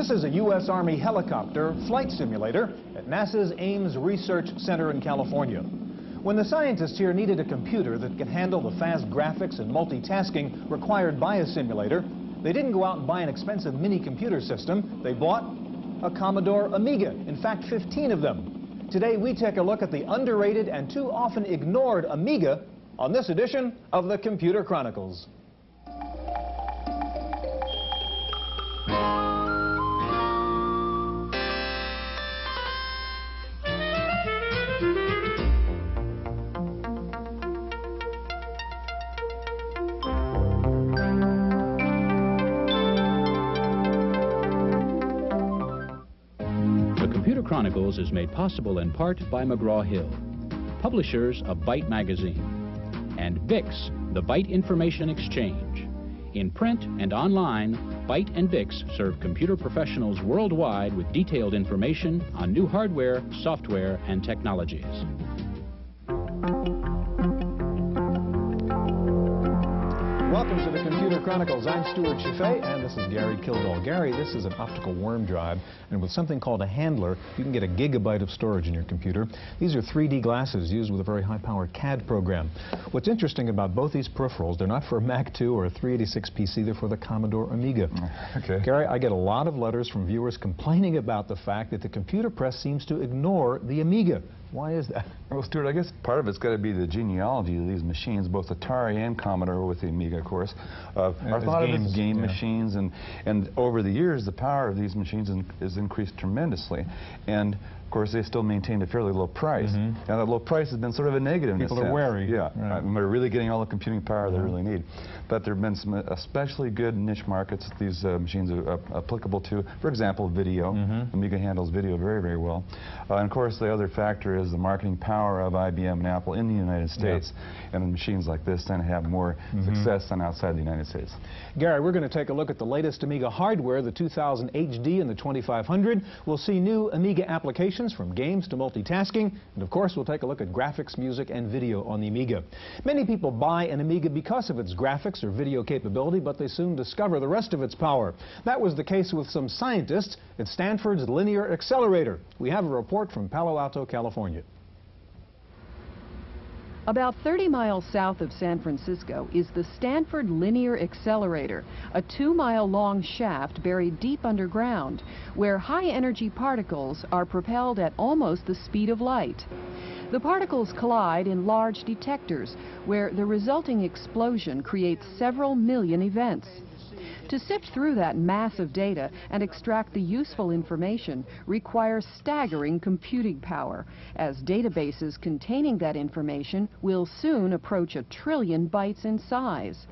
This is a U.S. Army helicopter flight simulator at NASA's Ames Research Center in California. When the scientists here needed a computer that could handle the fast graphics and multitasking required by a simulator, they didn't go out and buy an expensive mini computer system. They bought a Commodore Amiga, in fact 15 of them. Today we take a look at the underrated and too often ignored Amiga on this edition of the Computer Chronicles. Chronicles is made possible in part by McGraw-Hill, publishers of Byte Magazine, and BIX, the Byte Information Exchange. In print and online, Byte and BIX serve computer professionals worldwide with detailed information on new hardware, software, and technologies. Welcome to the Computer Chronicles. I'm Stuart Cheifet, and this is Gary Kildall. Gary, this is an optical worm drive, and with something called a handler, you can get a gigabyte of storage in your computer. These are 3D glasses used with a very high-powered CAD program. What's interesting about both these peripherals, they're not for a Mac 2 or a 386 PC, they're for the Commodore Amiga. Oh, okay. Gary, I get a lot of letters from viewers complaining about the fact that the computer press seems to ignore the Amiga. Why is that? Well, Stuart, I guess part of it's got to be the genealogy of these machines, both Atari and Commodore with the Amiga, of course. Uh, are thought of as game yeah. machines, and, and over the years, the power of these machines in, is increased tremendously. And of course, they still maintained a fairly low price. Mm -hmm. And that low price has been sort of a negative People in are wary. Yeah, right. they're really getting all the computing power yeah. they really need. But there have been some especially good niche markets that these uh, machines are uh, applicable to. For example, video. Mm -hmm. Amiga handles video very, very well. Uh, and of course, the other factor is the marketing power of IBM and Apple in the United States. Yeah. And machines like this tend to have more mm -hmm. success than outside the United States. Gary, we're going to take a look at the latest Amiga hardware, the 2000 HD and the 2500. We'll see new Amiga applications from games to multitasking. And of course, we'll take a look at graphics, music, and video on the Amiga. Many people buy an Amiga because of its graphics or video capability, but they soon discover the rest of its power. That was the case with some scientists at Stanford's Linear Accelerator. We have a report from Palo Alto, California. About 30 miles south of San Francisco is the Stanford Linear Accelerator, a two-mile-long shaft buried deep underground, where high-energy particles are propelled at almost the speed of light. The particles collide in large detectors, where the resulting explosion creates several million events. To sift through that mass of data and extract the useful information requires staggering computing power, as databases containing that information will soon approach a trillion bytes in size.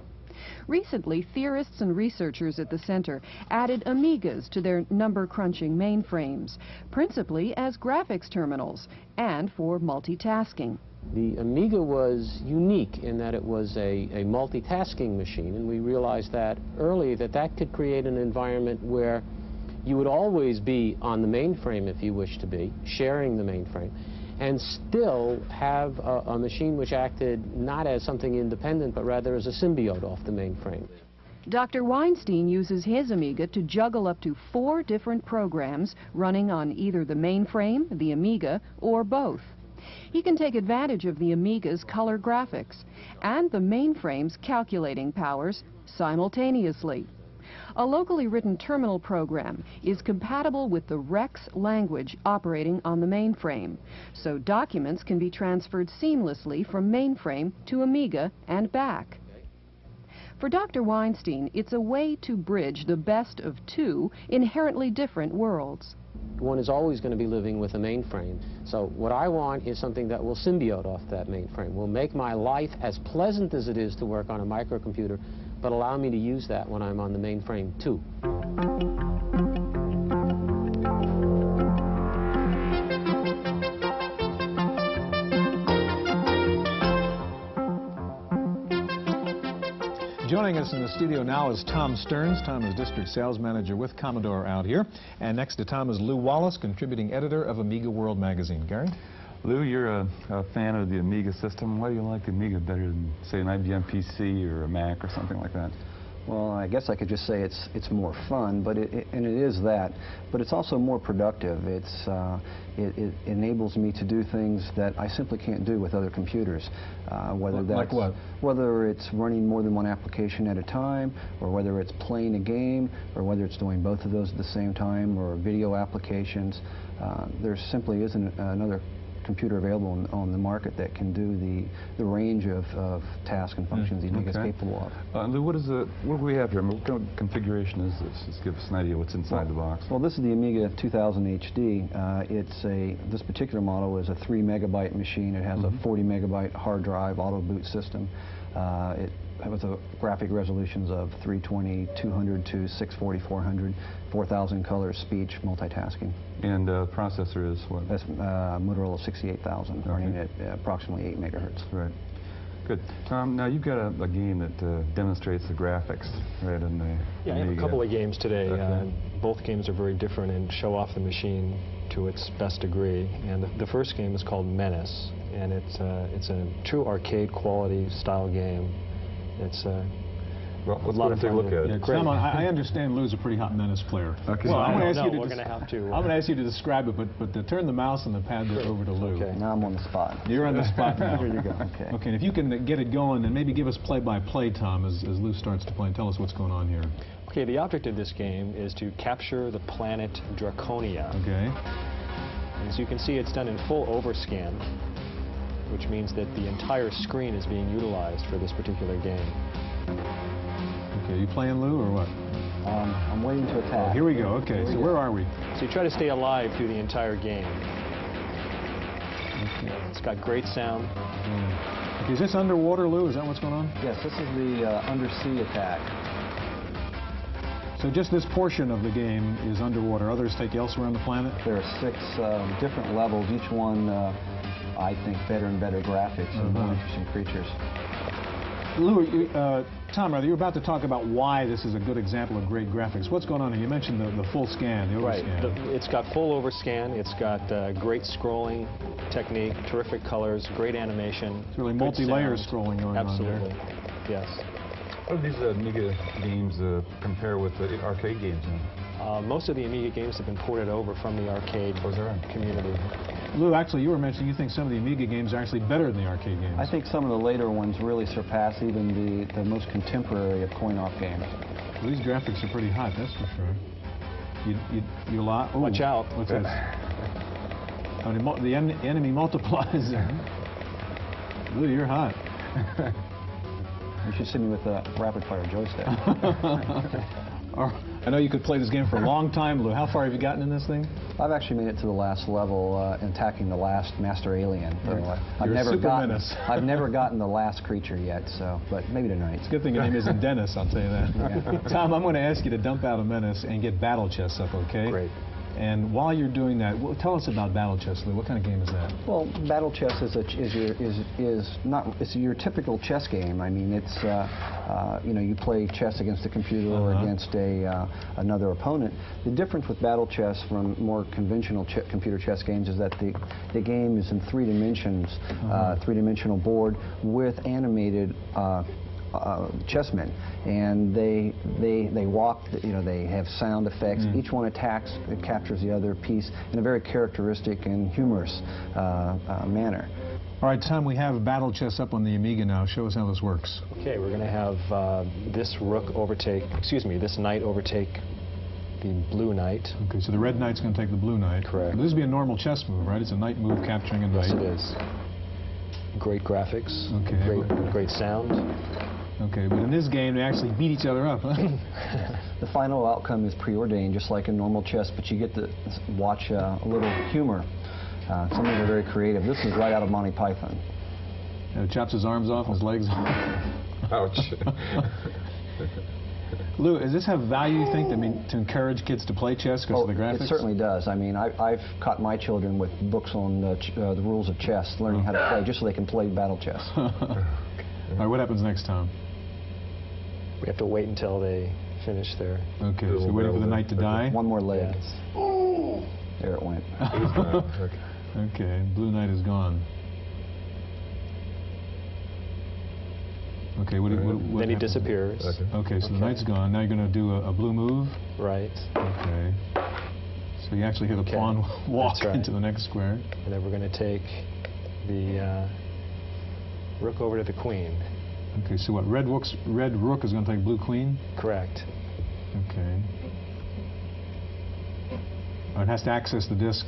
Recently, theorists and researchers at the center added Amigas to their number-crunching mainframes, principally as graphics terminals and for multitasking. The Amiga was unique in that it was a, a multitasking machine, and we realized that early that that could create an environment where you would always be on the mainframe if you wish to be, sharing the mainframe, and still have a, a machine which acted not as something independent, but rather as a symbiote off the mainframe. Dr. Weinstein uses his Amiga to juggle up to four different programs running on either the mainframe, the Amiga, or both. He can take advantage of the Amiga's color graphics and the mainframe's calculating powers simultaneously. A locally written terminal program is compatible with the REXX language operating on the mainframe, so documents can be transferred seamlessly from mainframe to Amiga and back. For Dr. Weinstein, it's a way to bridge the best of two inherently different worlds one is always going to be living with a mainframe. So what I want is something that will symbiote off that mainframe, will make my life as pleasant as it is to work on a microcomputer, but allow me to use that when I'm on the mainframe too. Joining us in the studio now is Tom Stearns. Tom is District Sales Manager with Commodore out here. And next to Tom is Lou Wallace, Contributing Editor of Amiga World Magazine. Gary? Lou, you're a, a, fan of the Amiga system. Why do you like the Amiga better than, say, an IBM PC or a Mac or something like that? Well, I guess I could just say it's it's more fun, but it, it and it is that, but it's also more productive. It's uh, it, it enables me to do things that I simply can't do with other computers. Uh, whether Like that's what? whether it's running more than one application at a time, or whether it's playing a game, or whether it's doing both of those at the same time, or video applications. Uh, there simply isn't another computer available on, on the market that can do the, the range of, of tasks and functions the Amiga is Okay. capable of. Uh, Lou, what is the, what do we have here? I mean, what kind of configuration is this? Just give us an idea what's inside the box. Well, this is the Amiga 2000 HD. Uh, it's a this particular model is a three megabyte machine. It has Mhm. a 40 megabyte hard drive auto boot system. Uh, it has a graphic resolutions of 320, 200 to 640, 400, 4,000 colors, speech, multitasking. And uh, processor is what? That's uh, Motorola 68000, running at uh, approximately 8 megahertz. Right. Good. Tom, now you've got a, a game that uh, demonstrates the graphics, right? In the Yeah, I have a couple of games today. Okay. Uh, both games are very different and show off the machine to its best degree. And the, the first game is called Menace, and it's uh, it's a true arcade quality style game. It's uh, Well, let's a lot go take a look at it. Yeah, Great. Tom, I, I understand Lou's a pretty hot menace player. Okay. Well, I'm going to ask no, you to. we're gonna have to, uh, I'm going to ask you to describe it, but but to turn the mouse and the pad over to Lou. Okay. Now I'm on the spot. You're on the spot now. Here you go. Okay. Okay, and if you can get it going, then maybe give us play-by-play, Tom, as, as Lou starts to play, and tell us what's going on here. okay. The object of this game is to capture the planet Draconia. Okay. As you can see, it's done in full overscan, which means that the entire screen is being utilized for this particular game. Okay, you playing Lou or what? Um, I'm waiting to Oh, attack. here we go. Okay, so where are we? So you try to stay alive through the entire game. It's got great sound. Hmm. Okay, is this underwater, Lou? Is that what's going on? Yes, this is the uh, undersea attack. So just this portion of the game is underwater. Others take you elsewhere on the planet? There are six um, different levels, each one, uh, I think, better and better graphics and more Uh-huh. interesting creatures. Lou, you, uh, Tom, rather, you're about to talk about why this is a good example of great graphics. What's going on here? You mentioned the, the full scan, the Right. overscan. The- it's got full overscan. It's got uh, great scrolling technique, terrific colors, great animation. It's really multi-layer scrolling going on there. Absolutely. Yes. How do these uh, Amiga games uh, compare with the arcade games? then? Uh, most of the Amiga games have been ported over from the arcade Oh, is community. Lou, actually, you were mentioning you think some of the Amiga games are actually better than the arcade games. I think some of the later ones really surpass even the, the most contemporary of coin-op games. These graphics are pretty hot, that's for sure. You, you, you lot. Ooh, Watch out. What's this? I mean, the en enemy multiplies. Lou, you're hot. You should send me with a rapid-fire joystick. I know you could play this game for a long time, Lou. How far have you gotten in this thing? I've actually made it to the last level, uh, attacking the last master alien. I've you're never gotten. I've never gotten the last creature yet. So, but maybe tonight. It's a Good thing your name isn't Dennis, I'll tell you that. Tom, I'm going to ask you to dump out a menace and get Battle Chess up, okay? Great. And while you're doing that, wh- tell us about Battle Chess, Lou. What kind of game is that? Well, battle chess is a, ch- is your is is not it's your typical chess game. I mean, it's uh, uh, you know you play chess against a computer or Uh-huh. against a uh, another opponent. The difference with battle chess from more conventional ch computer chess games is that the the game is in three dimensions, uh Uh-huh. three-dimensional board with animated. Uh, chessmen, and they they they walk. You know, they have sound effects. Mm. Each one attacks, it captures the other piece in a very characteristic and humorous uh, uh, manner. All right, Tom, we have a Battle Chess up on the Amiga now. Show us how this works. Okay, we're going to have uh, this rook overtake, excuse me, this knight overtake the blue knight. Okay, so the red knight's going to take the blue knight. Correct. This would be a normal chess move, right? It's a knight move capturing a knight. Yes, it is. Great graphics. Okay. Great, great sound. Okay, but in this game, they actually beat each other up, huh? The final outcome is preordained, just like in normal chess, but you get to watch uh, a little humor. Uh, some of them are very creative. This is right out of Monty Python. And it chops his arms off and his legs off. Ouch. Lou, does this have value, you think, I mean, to encourage kids to play chess because of the graphics? Oh, it certainly does. I mean, I, I've caught my children with books on uh, ch uh, the rules of chess, learning how to play, just so they can play battle chess. All right, what happens next, Tom? We have to wait until they finish their... Okay, so we're waiting for the knight to die? One more leg. Yes. There it went. Okay. Okay, blue knight is gone. Okay, what, what, what then he happens? disappears. Okay, so the knight's gone. Now you're going to do a, a blue move. Right. Okay. So you actually hit a Okay, pawn walk right. into the next square. And then we're going to take the uh, rook over to the queen. Okay, so what? Red rook's red rook is going to take blue queen. Correct. Okay. Oh, it has to access the disk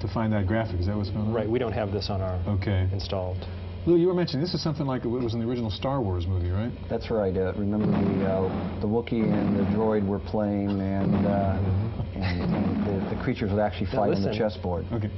to find that graphic. Is that what's going on? Right. We don't have this on our Okay. installed. Lou, you were mentioning this is something like what was in the original Star Wars movie, right? That's right. Uh, remember the uh, the Wookiee and the droid were playing, and uh, and, and the, the creatures would actually Now fight on the chessboard. Okay.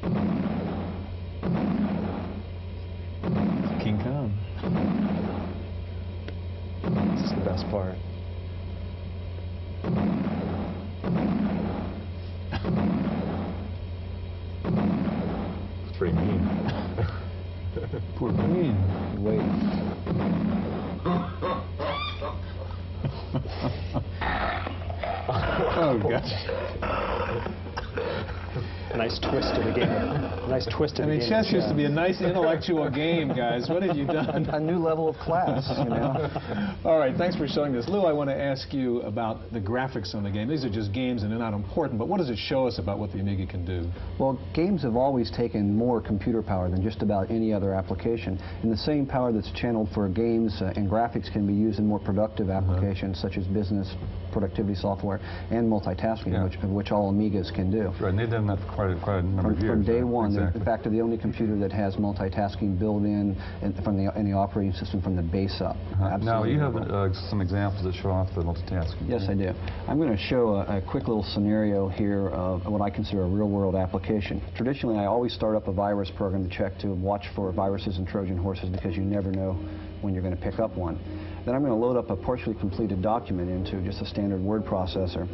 A twist to I mean, game. chess of used to be a nice intellectual game, guys. What have you done? A new level of class, you know. All right, thanks for showing this. Lou, I want to ask you about the graphics on the game. These are just games and they're not important, but what does it show us about what the Amiga can do? Well, games have always taken more computer power than just about any other application. And the same power that's channeled for games uh, and graphics can be used in more productive applications such as business productivity software and multitasking, Yeah. which, which all Amigas can do. Right, and they've done that for quite a, quite a number From, of years. from day one, they're- Exactly. Fact, the only computer that has multitasking built in from the, in the operating system from the base up. Uh-huh. Now, you have uh, some examples that show off the multitasking. Yes, I do. I'm going to show a, a quick little scenario here of what I consider a real-world application. Traditionally, I always start up a virus program to check to watch for viruses and Trojan horses because you never know when you're going to pick up one. Then I'm going to load up a partially completed document into just a standard word processor.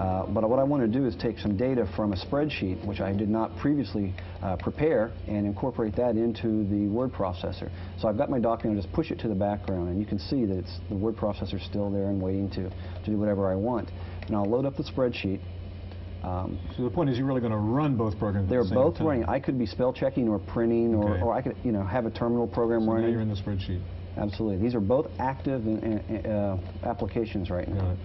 Uh, but what I want to do is take some data from a spreadsheet, which I did not previously uh, prepare, and incorporate that into the word processor. So I've got my document, I'll just push it to the background, and you can see that it's, the word processor is still there and waiting to, to do whatever I want. And I'll load up the spreadsheet. Um, So the point is you're really going to run both programs they're the both time. running. I could be spell checking or printing, or, Okay. or I could, you know, have a terminal program So now running. you're in the spreadsheet. Absolutely. These are both active in, in, uh, applications right now.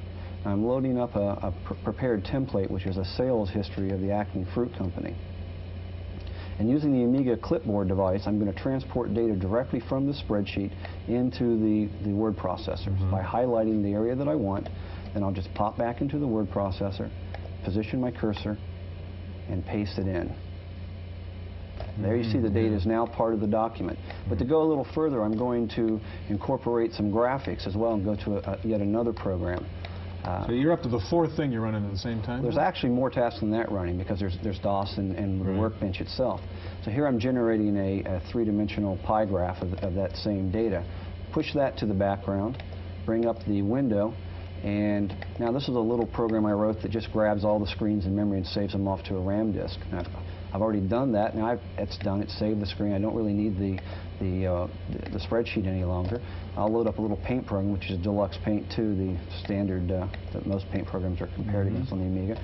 I'm loading up a, a pr- prepared template, which is a sales history of the Acme Fruit Company. And using the Amiga clipboard device, I'm going to transport data directly from the spreadsheet into the, the word processor. Mhm. By highlighting the area that I want, then I'll just pop back into the word processor, position my cursor, and paste it in. There you see the data is now part of the document. But to go a little further, I'm going to incorporate some graphics as well and go to a, a, yet another program. Uh, So you're up to the fourth thing you're running at the same time? there's actually more tasks than that running because there's, there's DOS and, and the workbench itself. So here I'm generating a, a three-dimensional pie graph of, of that same data. Push that to the background, bring up the window, and now this is a little program I wrote that just grabs all the screens in memory and saves them off to a RAM disk. Now, I've already done that. Now I've, it's done. It's saved the screen. I don't really need the, the, uh, the, the spreadsheet any longer. I'll load up a little paint program, which is Deluxe Paint 2, the standard uh, that most paint programs are compared Mhm. against on the Amiga.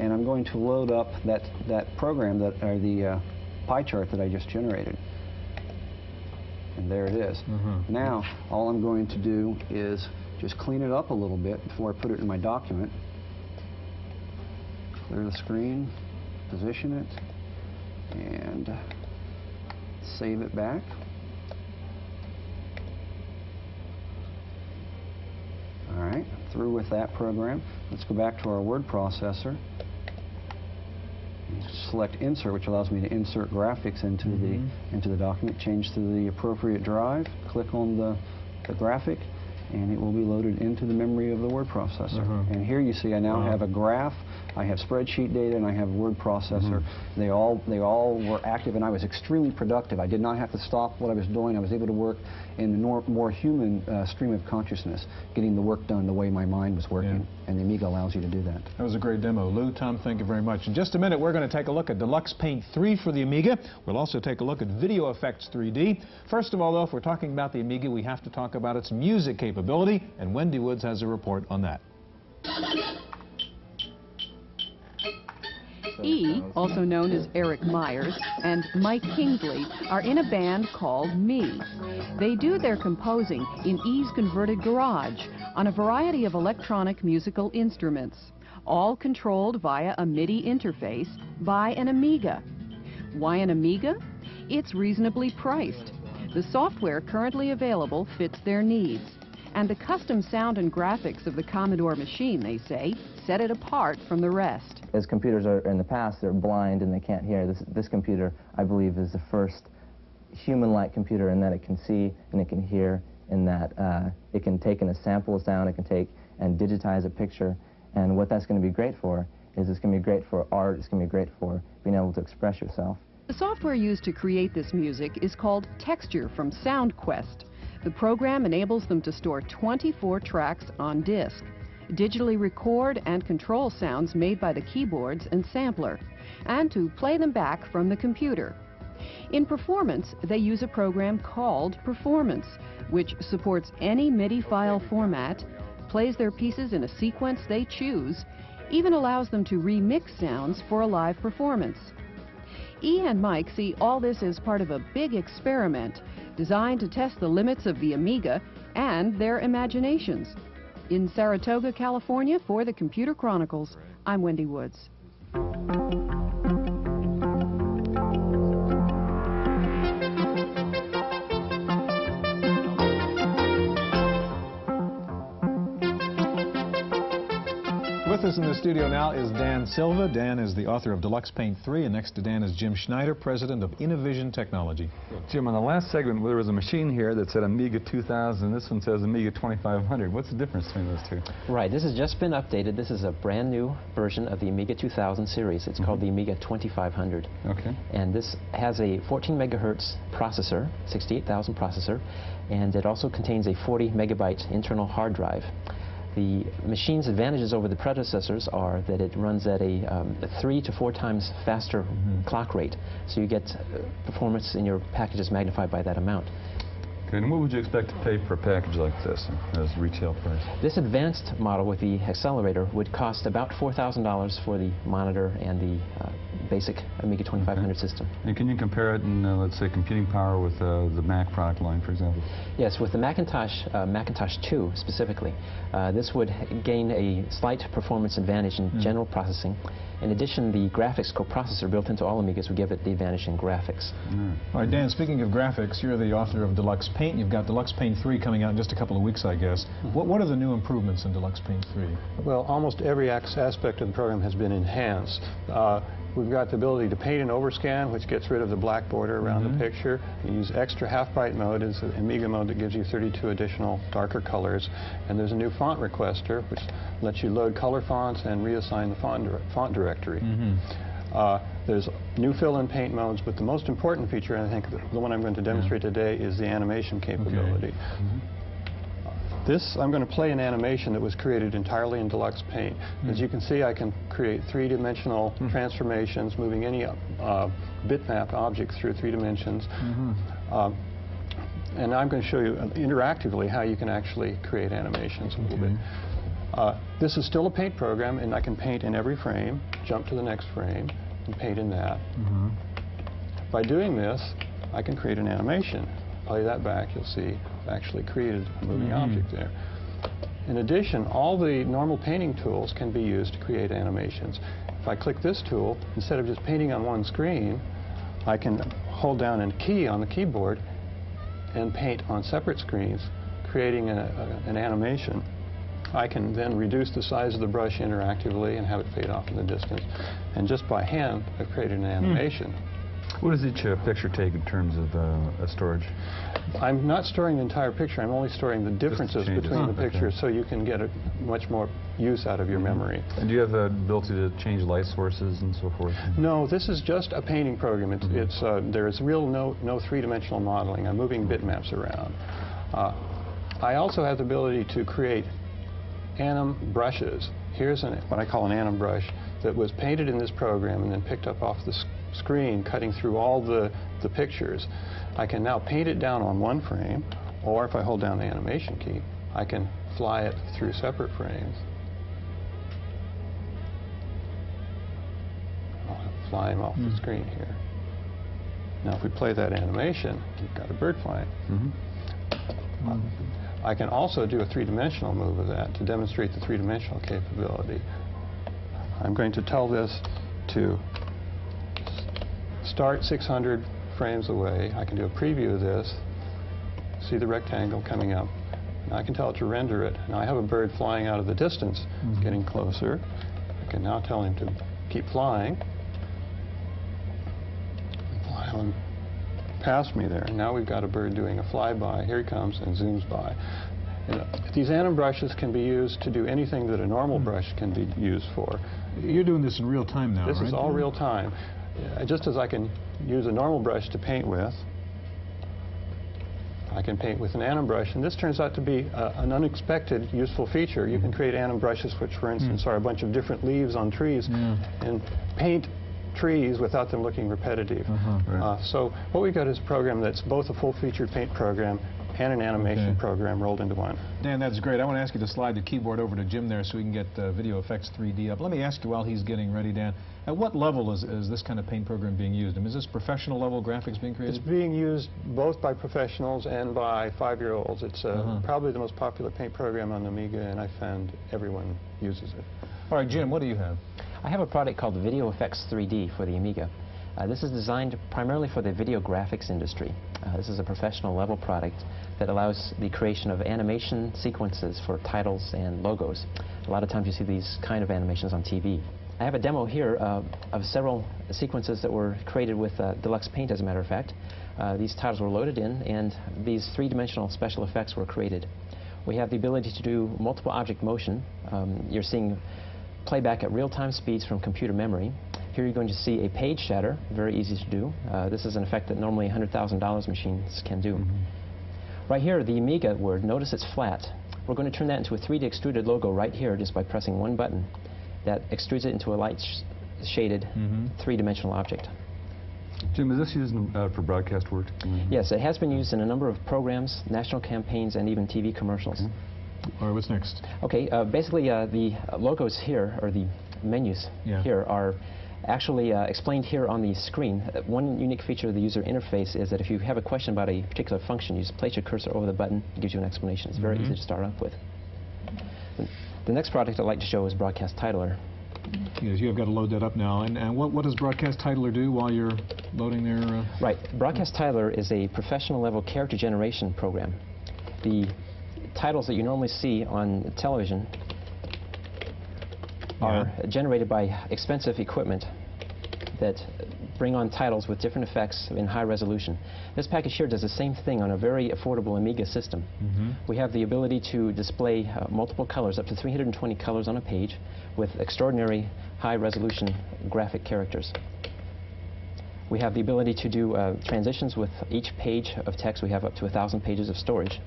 And I'm going to load up that, that program, that, or the uh, pie chart that I just generated. And there it is. Mhm. Now, all I'm going to do is just clean it up a little bit before I put it in my document. Clear the screen, position it, and save it back. All right, through with that program. Let's go back to our word processor. Select Insert, which allows me to insert graphics into Mhm. the into the document. Change to the appropriate drive. Click on the, the graphic, and it will be loaded into the memory of the word processor. Uh-huh. And here you see I now Wow. have a graph, I have spreadsheet data, and I have word processor. Mhm. They all they all were active, and I was extremely productive. I did not have to stop what I was doing. I was able to work in the nor- more human uh, stream of consciousness, getting the work done the way my mind was working. Yeah. And the Amiga allows you to do that. That was a great demo. Lou, Tom, thank you very much. In just a minute, we're going to take a look at Deluxe Paint 3 for the Amiga. We'll also take a look at Video Effects 3D. First of all, though, if we're talking about the Amiga, we have to talk about its music capability, and Wendy Woods has a report on that. E, also known as Eric Myers, and Mike Kingsley are in a band called Me. They do their composing in E's converted garage on a variety of electronic musical instruments, all controlled via a MIDI interface by an Amiga. Why an Amiga? It's reasonably priced. The software currently available fits their needs. And the custom sound and graphics of the Commodore machine, they say, set it apart from the rest. As computers are in the past, they're blind and they can't hear. This, this computer, I believe, is the first human-like computer in that it can see and it can hear, in that uh, it can take in a sample of sound, it can take and digitize a picture. And what that's going to be great for is it's going to be great for art, it's going to be great for being able to express yourself. The software used to create this music is called Texture from SoundQuest. The program enables them to store 24 tracks on disk, digitally record and control sounds made by the keyboards and sampler, and to play them back from the computer. In performance, they use a program called Performance, which supports any MIDI file format, plays their pieces in a sequence they choose, even allows them to remix sounds for a live performance. E and Mike see all this as part of a big experiment designed to test the limits of the Amiga and their imaginations. In Saratoga, California, for the Computer Chronicles, I'm Wendy Woods. Us in the studio now is Dan Silva. Dan is the author of Deluxe Paint 3, and next to Dan is Jim Schneider, president of Innovision Technology. Jim, on the last segment, there was a machine here that said Amiga 2000, this one says Amiga 2500. What's the difference between those two? Right, this has just been updated. This is a brand new version of the Amiga 2000 series. It's mm -hmm. called the Amiga 2500. Okay. And this has a 14 megahertz processor, 68,000 processor, and it also contains a 40 megabyte internal hard drive. The machine's advantages over the predecessors are that it runs at a, um, a three to four times faster mm -hmm. clock rate, so you get uh, performance in your packages magnified by that amount. And what would you expect to pay for a package like this as retail price? This advanced model with the accelerator would cost about $4,000 for the monitor and the uh, basic Amiga 2500 okay. system. And can you compare it in, uh, let's say, computing power with uh, the Mac product line, for example? Yes, with the Macintosh, uh, Macintosh 2 specifically, uh, this would gain a slight performance advantage in mm. general processing in addition, the graphics coprocessor built into all Amigas would give it the advantage in graphics. Mm. All right, Dan, speaking of graphics, you're the author of Deluxe Paint. You've got Deluxe Paint 3 coming out in just a couple of weeks, I guess. Mm -hmm. What, what are the new improvements in Deluxe Paint 3? Well, almost every aspect of the program has been enhanced. Uh, We've got the ability to paint and overscan, which gets rid of the black border around mm -hmm. the mm-hmm. picture. You use extra half-bright mode, it's an Amiga mode that gives you 32 additional darker colors. And there's a new font requester, which lets you load color fonts and reassign the font, font directory. Mm -hmm. uh, there's new fill and paint modes, but the most important feature, and I think the one I'm going to demonstrate yeah. today, is the animation capability. Okay. Mm -hmm. This, I'm going to play an animation that was created entirely in Deluxe Paint. Mm. As you can see, I can create three-dimensional mm. transformations, moving any uh, bitmap object through three dimensions. Mm -hmm. and I'm going to show you uh, interactively how you can actually create animations a little bit. Uh, this is still a paint program, and I can paint in every frame, jump to the next frame, and paint in that. -hmm. By doing this, I can create an animation. Play that back, you'll see I've actually created a moving mm -hmm. object there. In addition, all the normal painting tools can be used to create animations. If I click this tool, instead of just painting on one screen, I can hold down a key on the keyboard and paint on separate screens, creating a, a, an animation. I can then reduce the size of the brush interactively and have it fade off in the distance. And just by hand, I've created an hmm. animation. Mm. What does each uh, picture take in terms of uh, storage? I'm not storing the entire picture. I'm only storing the differences the between oh, the pictures okay. so you can get a much more use out of your mm -hmm. memory. And do you have the ability to change light sources and so forth? No, this is just a painting program. It's, mm -hmm. it's uh, there is real no, no three-dimensional modeling. I'm moving bitmaps around. Uh, I also have the ability to create anim brushes. Here's an, what I call an anim brush that was painted in this program and then picked up off the screen cutting through all the, the pictures. I can now paint it down on one frame, or if I hold down the animation key, I can fly it through separate frames. I'll have flying off the screen here. Now if we play that animation, we've got a bird flying. Uh, I can also do a three-dimensional move of that to demonstrate the three-dimensional capability. I'm going to tell this to start 600 frames away. I can do a preview of this, see the rectangle coming up. Now I can tell it to render it. Now I have a bird flying out of the distance, mm-hmm. getting closer. I can now tell him to keep flying. Fly on past me there. Now we've got a bird doing a flyby. Here he comes and zooms by. And uh, these anim brushes can be used to do anything that a normal brush can be used for. You're doing this in real time now, This right? is all real time. Uh, Just as I can use a normal brush to paint with, I can paint with an anim brush, and this turns out to be uh, an unexpected useful feature. You can create anim brushes which, for instance, are a bunch of different leaves on trees, and paint trees without them looking repetitive. Uh, so what we've got is a program that's both a full-featured paint program and an animation Okay. program rolled into one. Dan, that's great. I want to ask you to slide the keyboard over to Jim there so we can get uh, Video Effects 3D up. Let me ask you while he's getting ready, Dan, at what level is, is this kind of paint program being used? I mean, is this professional level graphics being created? It's being used both by professionals and by five-year-olds. It's uh, Uh-huh. probably the most popular paint program on the Amiga, and I found everyone uses it. All right, Jim, what do you have? I have a product called Video Effects 3D for the Amiga. Uh, this is designed primarily for the video graphics industry. Uh, this is a professional level product that allows the creation of animation sequences for titles and logos. A lot of times you see these kind of animations on TV. I have a demo here uh, of several sequences that were created with uh, Deluxe Paint, as a matter of fact. Uh, these titles were loaded in, and these three-dimensional special effects were created. We have the ability to do multiple object motion. Um, you're seeing playback at real-time speeds from computer memory. Here you're going to see a page shatter, very easy to do. Uh, this is an effect that normally $100,000 machines can do. Right here, the Amiga word, notice it's flat. We're going to turn that into a 3D extruded logo right here just by pressing one button. That extrudes it into a light sh shaded three-dimensional object. Jim, is this used in, uh, for broadcast work? Yes, it has been used in a number of programs, national campaigns, and even TV commercials. All right, what's next? Okay, uh, basically uh, the logos here, or the menus Yeah. here, are actually uh, explained here on the screen. Uh, one unique feature of the user interface is that if you have a question about a particular function, you just place your cursor over the button, it gives you an explanation. It's very Mhm. easy to start off with. The, next product I'd like to show is Broadcast Titler. Yes, you have got to load that up now. And, and what, what does Broadcast Titler do while you're loading their... Uh, Right. Broadcast Titler is a professional level character generation program. The titles that you normally see on television are generated by expensive equipment that bring on titles with different effects in high resolution. This package here does the same thing on a very affordable Amiga system. We have the ability to display uh, multiple colors, up to 320 colors on a page, with extraordinary high resolution graphic characters. We have the ability to do uh, transitions with each page of text. We have up to 1,000 pages of storage.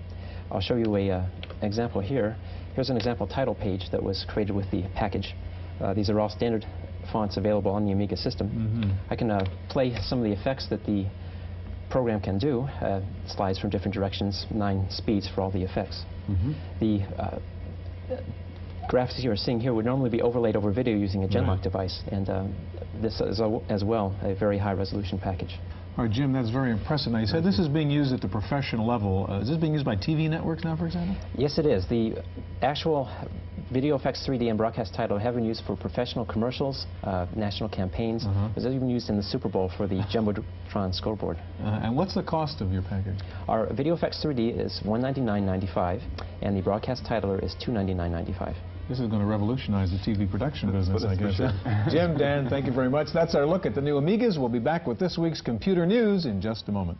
I'll show you a uh, example here. Here's an example title page that was created with the package. Uh, these are all standard fonts available on the Amiga system. I can uh, play some of the effects that the program can do. Uh, slides from different directions, nine speeds for all the effects. The uh, graphics you are seeing here would normally be overlaid over video using a Genlock Right. device, and um, this is as well a very high resolution package. All right, Jim, that's very impressive. Now, you said this is being used at the professional level. Uh, is this being used by TV networks now, for example? Yes, it is. The actual Video Effects 3D and broadcast titler have been used for professional commercials, uh, national campaigns. Uh-huh. It was even used in the Super Bowl for the Jumbotron scoreboard. Uh, and what's the cost of your package? Our Video Effects 3D is $199.95, and the broadcast titler is $299.95. This is going to revolutionize the TV production business, I guess. sure. Jim, Dan, thank you very much. That's our look at the new Amigas. We'll be back with this week's computer news in just a moment.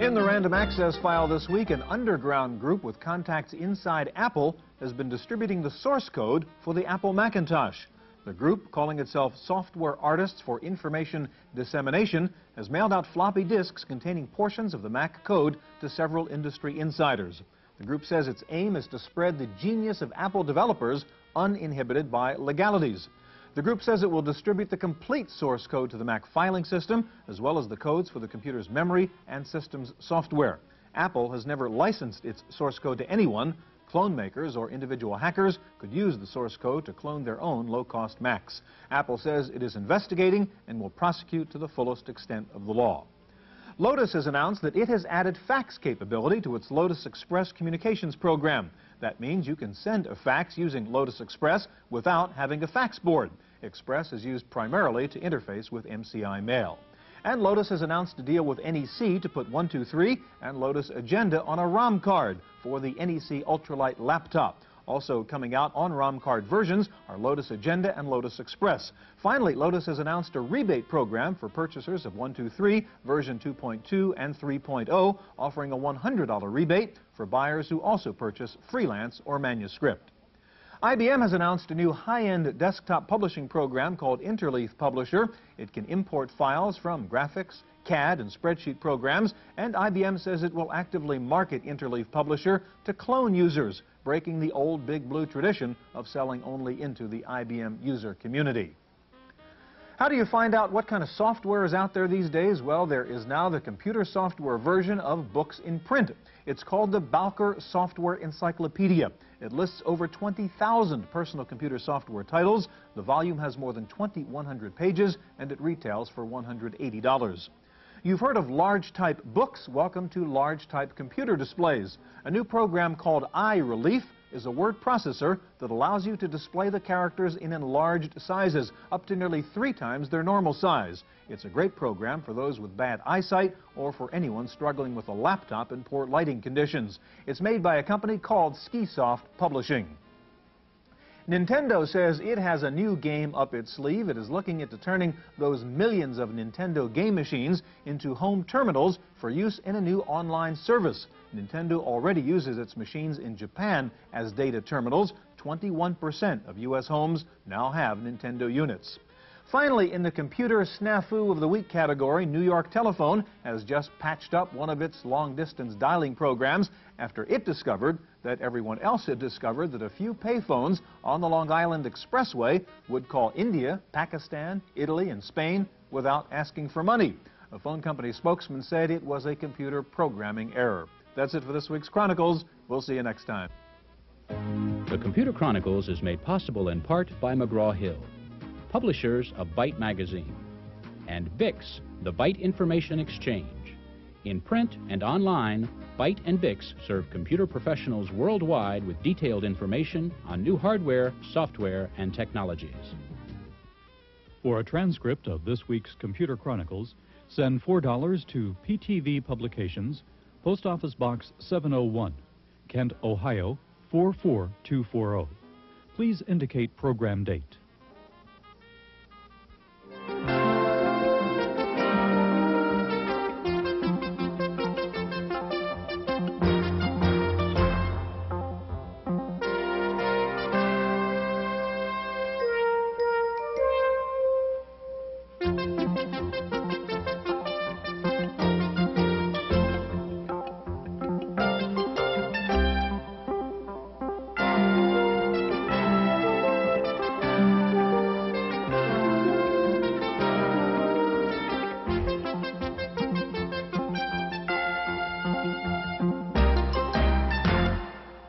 In the random access file this week, an underground group with contacts inside Apple has been distributing the source code for the Apple Macintosh. The group, calling itself Software Artists for Information Dissemination, has mailed out floppy disks containing portions of the Mac code to several industry insiders. The group says its aim is to spread the genius of Apple developers uninhibited by legalities. The group says it will distribute the complete source code to the Mac filing system, as well as the codes for the computer's memory and systems software. Apple has never licensed its source code to anyone. Clone makers or individual hackers could use the source code to clone their own low-cost Macs. Apple says it is investigating and will prosecute to the fullest extent of the law. Lotus has announced that it has added fax capability to its Lotus Express communications program. That means you can send a fax using Lotus Express without having a fax board. Express is used primarily to interface with MCI Mail. And Lotus has announced a deal with NEC to put 123 and Lotus Agenda on a ROM card for the NEC Ultralight laptop. Also coming out on ROM card versions are Lotus Agenda and Lotus Express. Finally, Lotus has announced a rebate program for purchasers of 123, version 2.2 and 3.0, offering a $100 rebate for buyers who also purchase freelance or manuscript. IBM has announced a new high-end desktop publishing program called Interleaf Publisher. It can import files from graphics, CAD, and spreadsheet programs, and IBM says it will actively market Interleaf Publisher to clone users, breaking the old Big Blue tradition of selling only into the IBM user community. How do you find out what kind of software is out there these days? Well, there is now the computer software version of books in print. It's called the Bowker Software Encyclopedia. It lists over 20,000 personal computer software titles. The volume has more than 2,100 pages, and it retails for $180. You've heard of large type books. Welcome to large type computer displays. A new program called iRelief is a word processor that allows you to display the characters in enlarged sizes, up to nearly three times their normal size. It's a great program for those with bad eyesight or for anyone struggling with a laptop in poor lighting conditions. It's made by a company called Skisoft Publishing. Nintendo says it has a new game up its sleeve. It is looking into turning those millions of Nintendo game machines into home terminals for use in a new online service. Nintendo already uses its machines in Japan as data terminals. 21% of U.S. homes now have Nintendo units. Finally, in the computer snafu of the week category, New York Telephone has just patched up one of its long-distance dialing programs after it discovered that everyone else had discovered that a few payphones on the Long Island Expressway would call India, Pakistan, Italy, and Spain without asking for money. A phone company spokesman said it was a computer programming error. That's it for this week's Chronicles. We'll see you next time. The Computer Chronicles is made possible in part by McGraw-Hill publishers of Byte Magazine, and BIX, the Byte Information Exchange. In print and online, Byte and BIX serve computer professionals worldwide with detailed information on new hardware, software, and technologies. For a transcript of this week's Computer Chronicles, send $4 to PTV Publications, Post Office Box 701, Kent, Ohio 44240. Please indicate program date.